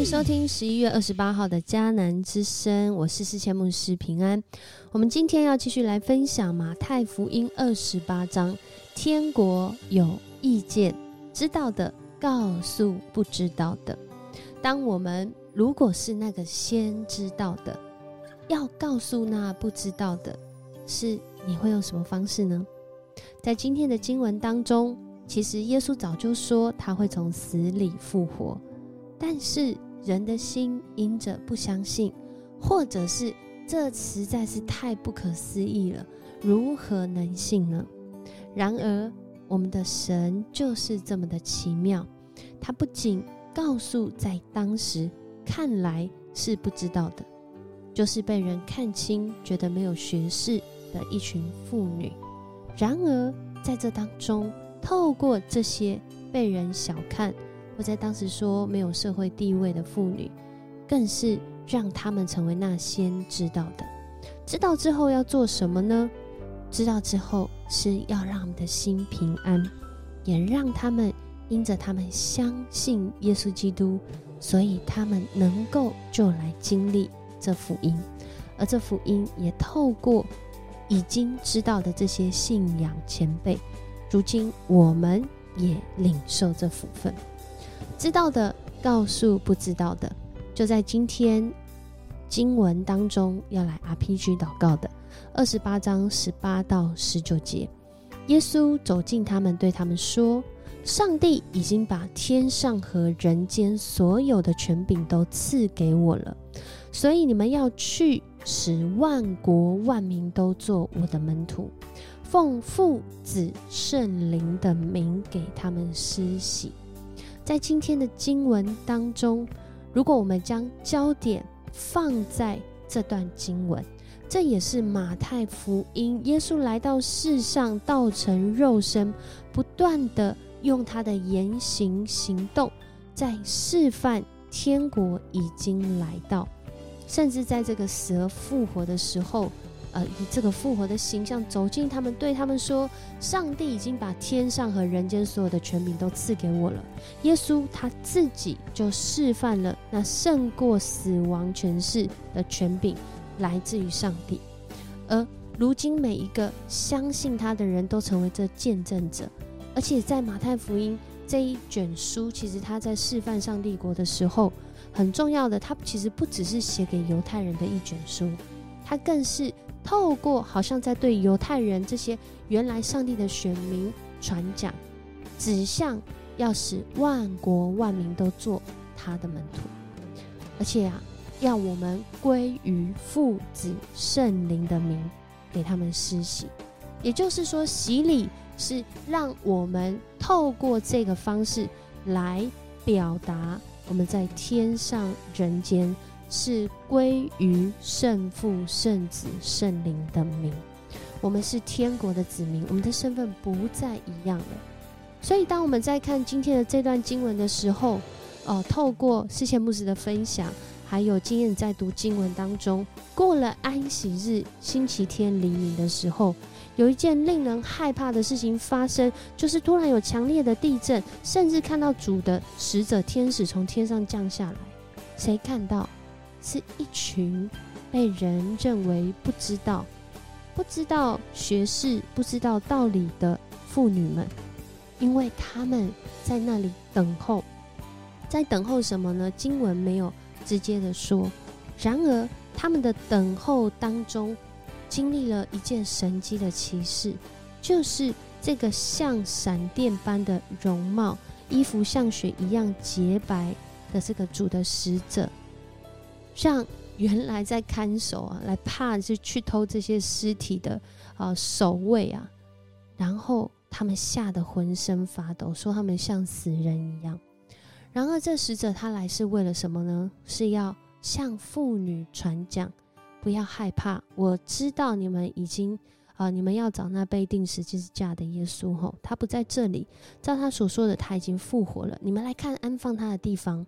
迎收听十一月二十八号的迦南之声，我是四千牧师平安。我们今天要继续来分享马太福音二十八章，天国有意见，知道的告诉不知道的。当我们如果是那个先知道的，要告诉那不知道的，是你会用什么方式呢？在今天的经文当中，其实耶稣早就说他会从死里复活。但是人的心因着不相信，或者是这实在是太不可思议了，如何能信呢？然而我们的神就是这么的奇妙，他不仅告诉在当时看来是不知道的，就是被人看清、觉得没有学识的一群妇女，然而在这当中，透过这些被人小看。在当时说没有社会地位的妇女，更是让他们成为那先知道的。知道之后要做什么呢？知道之后是要让我们的心平安，也让他们因着他们相信耶稣基督，所以他们能够就来经历这福音。而这福音也透过已经知道的这些信仰前辈，如今我们也领受这福分。知道的告诉不知道的，就在今天经文当中要来 RPG 祷告的二十八章十八到十九节，耶稣走进他们，对他们说：“上帝已经把天上和人间所有的权柄都赐给我了，所以你们要去，使万国万民都做我的门徒，奉父子圣灵的名给他们施洗。”在今天的经文当中，如果我们将焦点放在这段经文，这也是马太福音耶稣来到世上道成肉身，不断的用他的言行行动，在示范天国已经来到，甚至在这个死而复活的时候。呃，以这个复活的形象走进他们，对他们说：“上帝已经把天上和人间所有的权柄都赐给我了。”耶稣他自己就示范了那胜过死亡权势的权柄来自于上帝，而如今每一个相信他的人都成为这见证者。而且在马太福音这一卷书，其实他在示范上帝国的时候，很重要的，他其实不只是写给犹太人的一卷书，他更是。透过好像在对犹太人这些原来上帝的选民传讲，指向要使万国万民都做他的门徒，而且啊，要我们归于父子圣灵的名，给他们施洗。也就是说，洗礼是让我们透过这个方式来表达我们在天上人间。是归于圣父、圣子、圣灵的名，我们是天国的子民，我们的身份不再一样了。所以，当我们在看今天的这段经文的时候，呃，透过世前牧师的分享，还有经验在读经文当中，过了安息日星期天黎明的时候，有一件令人害怕的事情发生，就是突然有强烈的地震，甚至看到主的使者天使从天上降下来。谁看到？是一群被人认为不知道、不知道学识、不知道道理的妇女们，因为他们在那里等候，在等候什么呢？经文没有直接的说。然而，他们的等候当中，经历了一件神迹的奇事，就是这个像闪电般的容貌、衣服像雪一样洁白的这个主的使者。让原来在看守啊，来怕是去偷这些尸体的啊守卫啊，然后他们吓得浑身发抖，说他们像死人一样。然而这使者他来是为了什么呢？是要向妇女传讲，不要害怕。我知道你们已经啊，你们要找那被钉十字架的耶稣吼，他不在这里。照他所说的，他已经复活了。你们来看安放他的地方。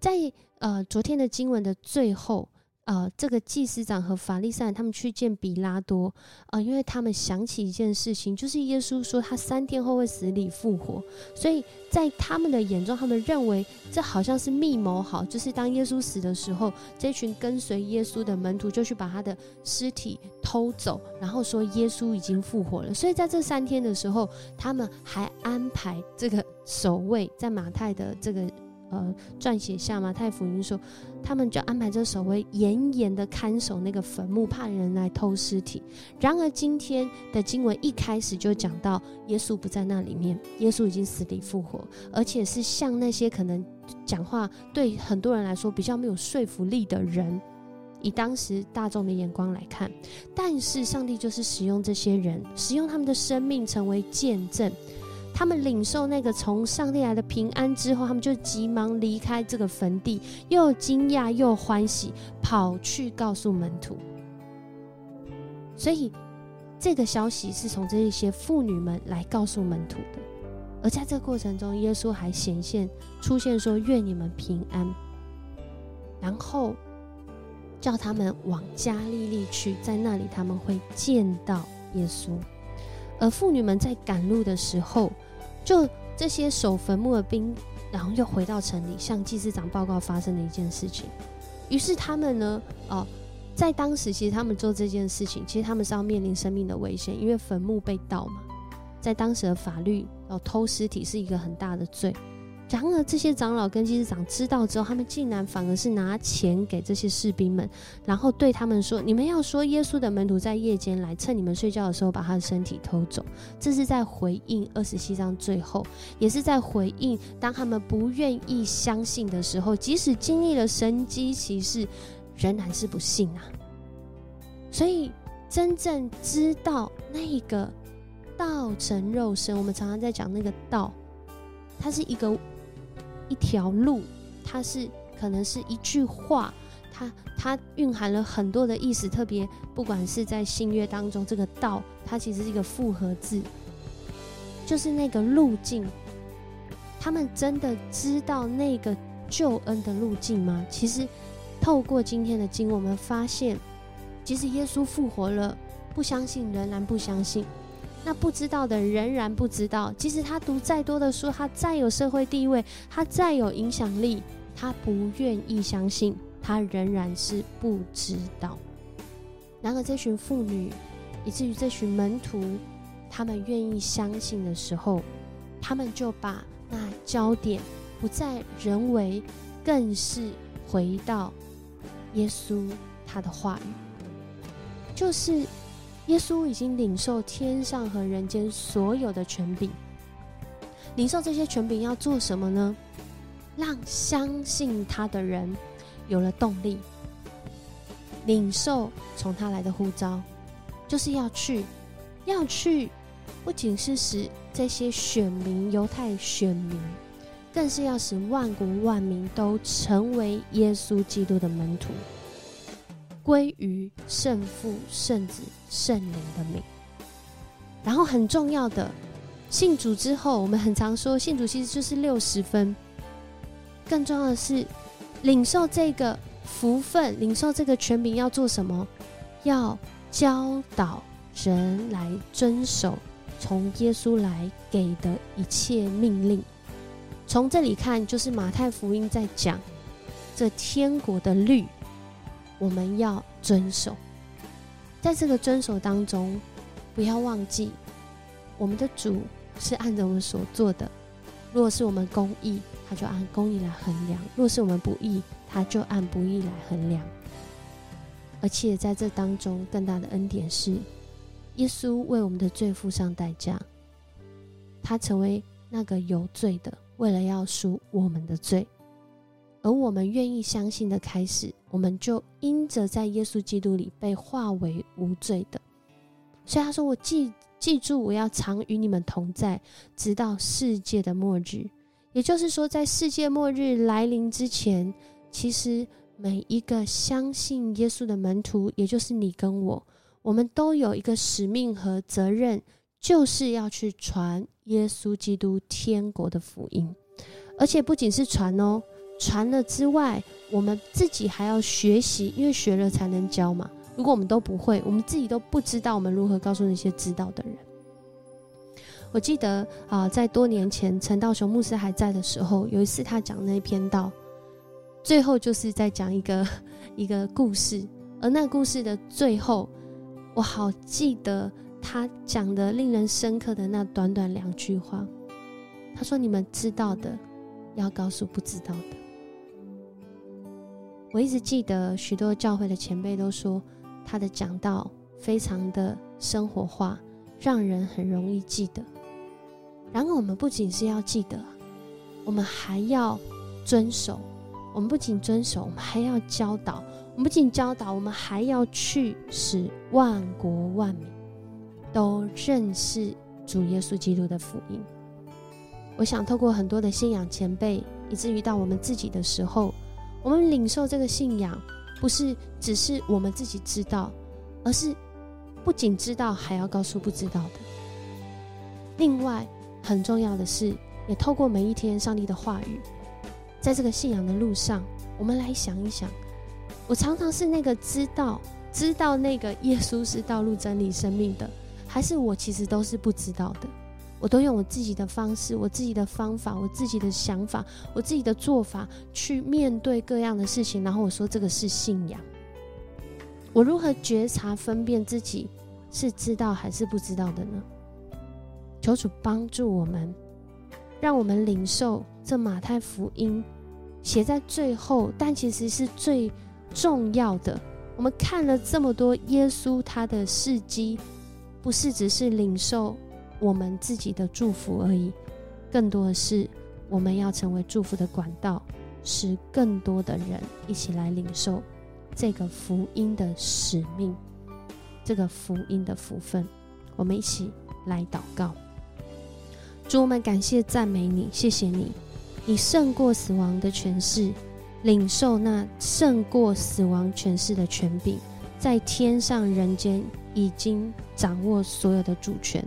在呃昨天的经文的最后，呃，这个祭司长和法利赛他们去见比拉多，呃，因为他们想起一件事情，就是耶稣说他三天后会死里复活，所以在他们的眼中，他们认为这好像是密谋好，就是当耶稣死的时候，这群跟随耶稣的门徒就去把他的尸体偷走，然后说耶稣已经复活了。所以在这三天的时候，他们还安排这个守卫在马太的这个。呃，撰写下马太福音说，他们就安排这守卫严严的看守那个坟墓，怕人来偷尸体。然而今天的经文一开始就讲到，耶稣不在那里面，耶稣已经死里复活，而且是像那些可能讲话对很多人来说比较没有说服力的人，以当时大众的眼光来看，但是上帝就是使用这些人，使用他们的生命成为见证。他们领受那个从上帝来的平安之后，他们就急忙离开这个坟地，又惊讶又欢喜，跑去告诉门徒。所以，这个消息是从这一些妇女们来告诉门徒的。而在这个过程中，耶稣还显现出现说：“愿你们平安。”然后叫他们往加利利去，在那里他们会见到耶稣。而妇女们在赶路的时候。就这些守坟墓的兵，然后又回到城里，向祭司长报告发生的一件事情。于是他们呢，哦，在当时其实他们做这件事情，其实他们是要面临生命的危险，因为坟墓被盗嘛，在当时的法律，哦，偷尸体是一个很大的罪。然而，这些长老跟祭司长知道之后，他们竟然反而是拿钱给这些士兵们，然后对他们说：“你们要说耶稣的门徒在夜间来，趁你们睡觉的时候把他的身体偷走。”这是在回应二十七章最后，也是在回应当他们不愿意相信的时候，即使经历了神机骑士，仍然是不信啊。所以，真正知道那个道成肉身，我们常常在讲那个道，它是一个。一条路，它是可能是一句话，它它蕴含了很多的意思。特别不管是在新约当中，这个道，它其实是一个复合字，就是那个路径。他们真的知道那个救恩的路径吗？其实透过今天的经，我们发现，即使耶稣复活了，不相信仍然不相信。那不知道的仍然不知道，即使他读再多的书，他再有社会地位，他再有影响力，他不愿意相信，他仍然是不知道。然而，这群妇女，以至于这群门徒，他们愿意相信的时候，他们就把那焦点不在人为，更是回到耶稣他的话语，就是。耶稣已经领受天上和人间所有的权柄，领受这些权柄要做什么呢？让相信他的人有了动力，领受从他来的呼召，就是要去，要去，不仅是使这些选民犹太选民，更是要使万国万民都成为耶稣基督的门徒。归于圣父、圣子、圣灵的名。然后很重要的，信主之后，我们很常说信主其实就是六十分。更重要的是，领受这个福分，领受这个权柄要做什么？要教导人来遵守从耶稣来给的一切命令。从这里看，就是马太福音在讲这天国的律。我们要遵守，在这个遵守当中，不要忘记，我们的主是按着我们所做的。如果是我们公义，他就按公义来衡量；若是我们不义，他就按不义来衡量。而且在这当中，更大的恩典是，耶稣为我们的罪付上代价，他成为那个有罪的，为了要赎我们的罪。而我们愿意相信的开始，我们就因着在耶稣基督里被化为无罪的。所以他说：“我记记住，我要常与你们同在，直到世界的末日。”也就是说，在世界末日来临之前，其实每一个相信耶稣的门徒，也就是你跟我，我们都有一个使命和责任，就是要去传耶稣基督天国的福音，而且不仅是传哦。传了之外，我们自己还要学习，因为学了才能教嘛。如果我们都不会，我们自己都不知道，我们如何告诉那些知道的人？我记得啊，在多年前陈道雄牧师还在的时候，有一次他讲那篇道，最后就是在讲一个 一个故事，而那故事的最后，我好记得他讲的令人深刻的那短短两句话。他说：“你们知道的，要告诉不知道的。”我一直记得许多教会的前辈都说。他的讲道非常的生活化，让人很容易记得。然而，我们不仅是要记得，我们还要遵守。我们不仅遵守，我们还要教导。我们不仅教导，我们还要去使万国万民都认识主耶稣基督的福音。我想透过很多的信仰前辈，以至于到我们自己的时候，我们领受这个信仰。不是只是我们自己知道，而是不仅知道，还要告诉不知道的。另外，很重要的是，也透过每一天上帝的话语，在这个信仰的路上，我们来想一想：我常常是那个知道、知道那个耶稣是道路、真理、生命的，还是我其实都是不知道的？我都用我自己的方式、我自己的方法、我自己的想法、我自己的做法去面对各样的事情，然后我说这个是信仰。我如何觉察、分辨自己是知道还是不知道的呢？求主帮助我们，让我们领受这马太福音写在最后，但其实是最重要的。我们看了这么多耶稣他的事迹，不是只是领受。我们自己的祝福而已，更多的是我们要成为祝福的管道，使更多的人一起来领受这个福音的使命，这个福音的福分。我们一起来祷告，主，我们感谢赞美你，谢谢你，你胜过死亡的权势，领受那胜过死亡权势的权柄，在天上人间已经掌握所有的主权。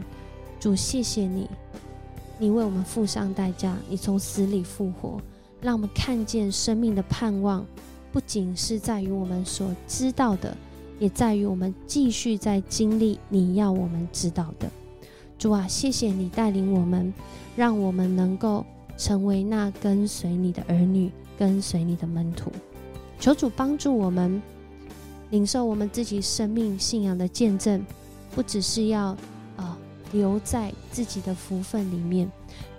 主，谢谢你，你为我们付上代价，你从死里复活，让我们看见生命的盼望，不仅是在于我们所知道的，也在于我们继续在经历你要我们知道的。主啊，谢谢你带领我们，让我们能够成为那跟随你的儿女，跟随你的门徒。求主帮助我们领受我们自己生命信仰的见证，不只是要。留在自己的福分里面，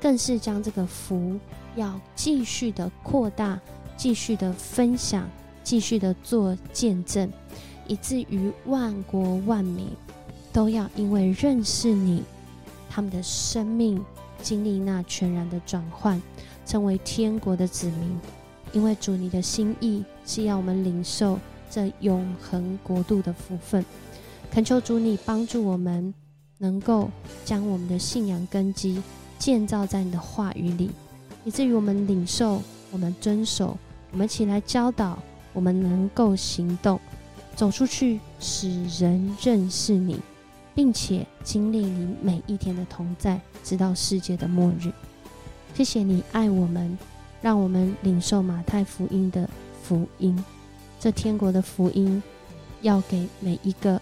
更是将这个福要继续的扩大，继续的分享，继续的做见证，以至于万国万民都要因为认识你，他们的生命经历那全然的转换，成为天国的子民。因为主你的心意是要我们领受这永恒国度的福分，恳求主你帮助我们。能够将我们的信仰根基建造在你的话语里，以至于我们领受、我们遵守、我们起来教导、我们能够行动，走出去，使人认识你，并且经历你每一天的同在，直到世界的末日。谢谢你爱我们，让我们领受马太福音的福音，这天国的福音，要给每一个。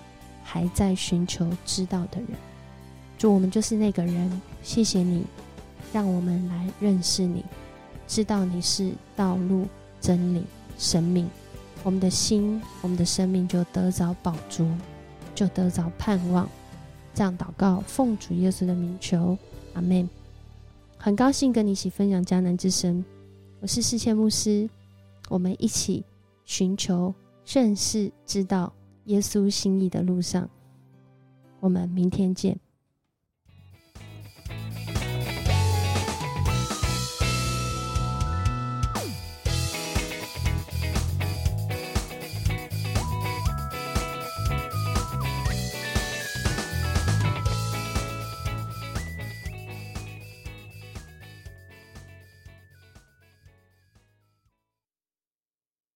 还在寻求知道的人，主，我们就是那个人。谢谢你，让我们来认识你，知道你是道路、真理、生命。我们的心，我们的生命就得着宝珠，就得着盼望。这样祷告，奉主耶稣的名求，阿门。很高兴跟你一起分享迦南之声，我是世谦牧师，我们一起寻求、认识、知道。耶稣心意的路上，我们明天见。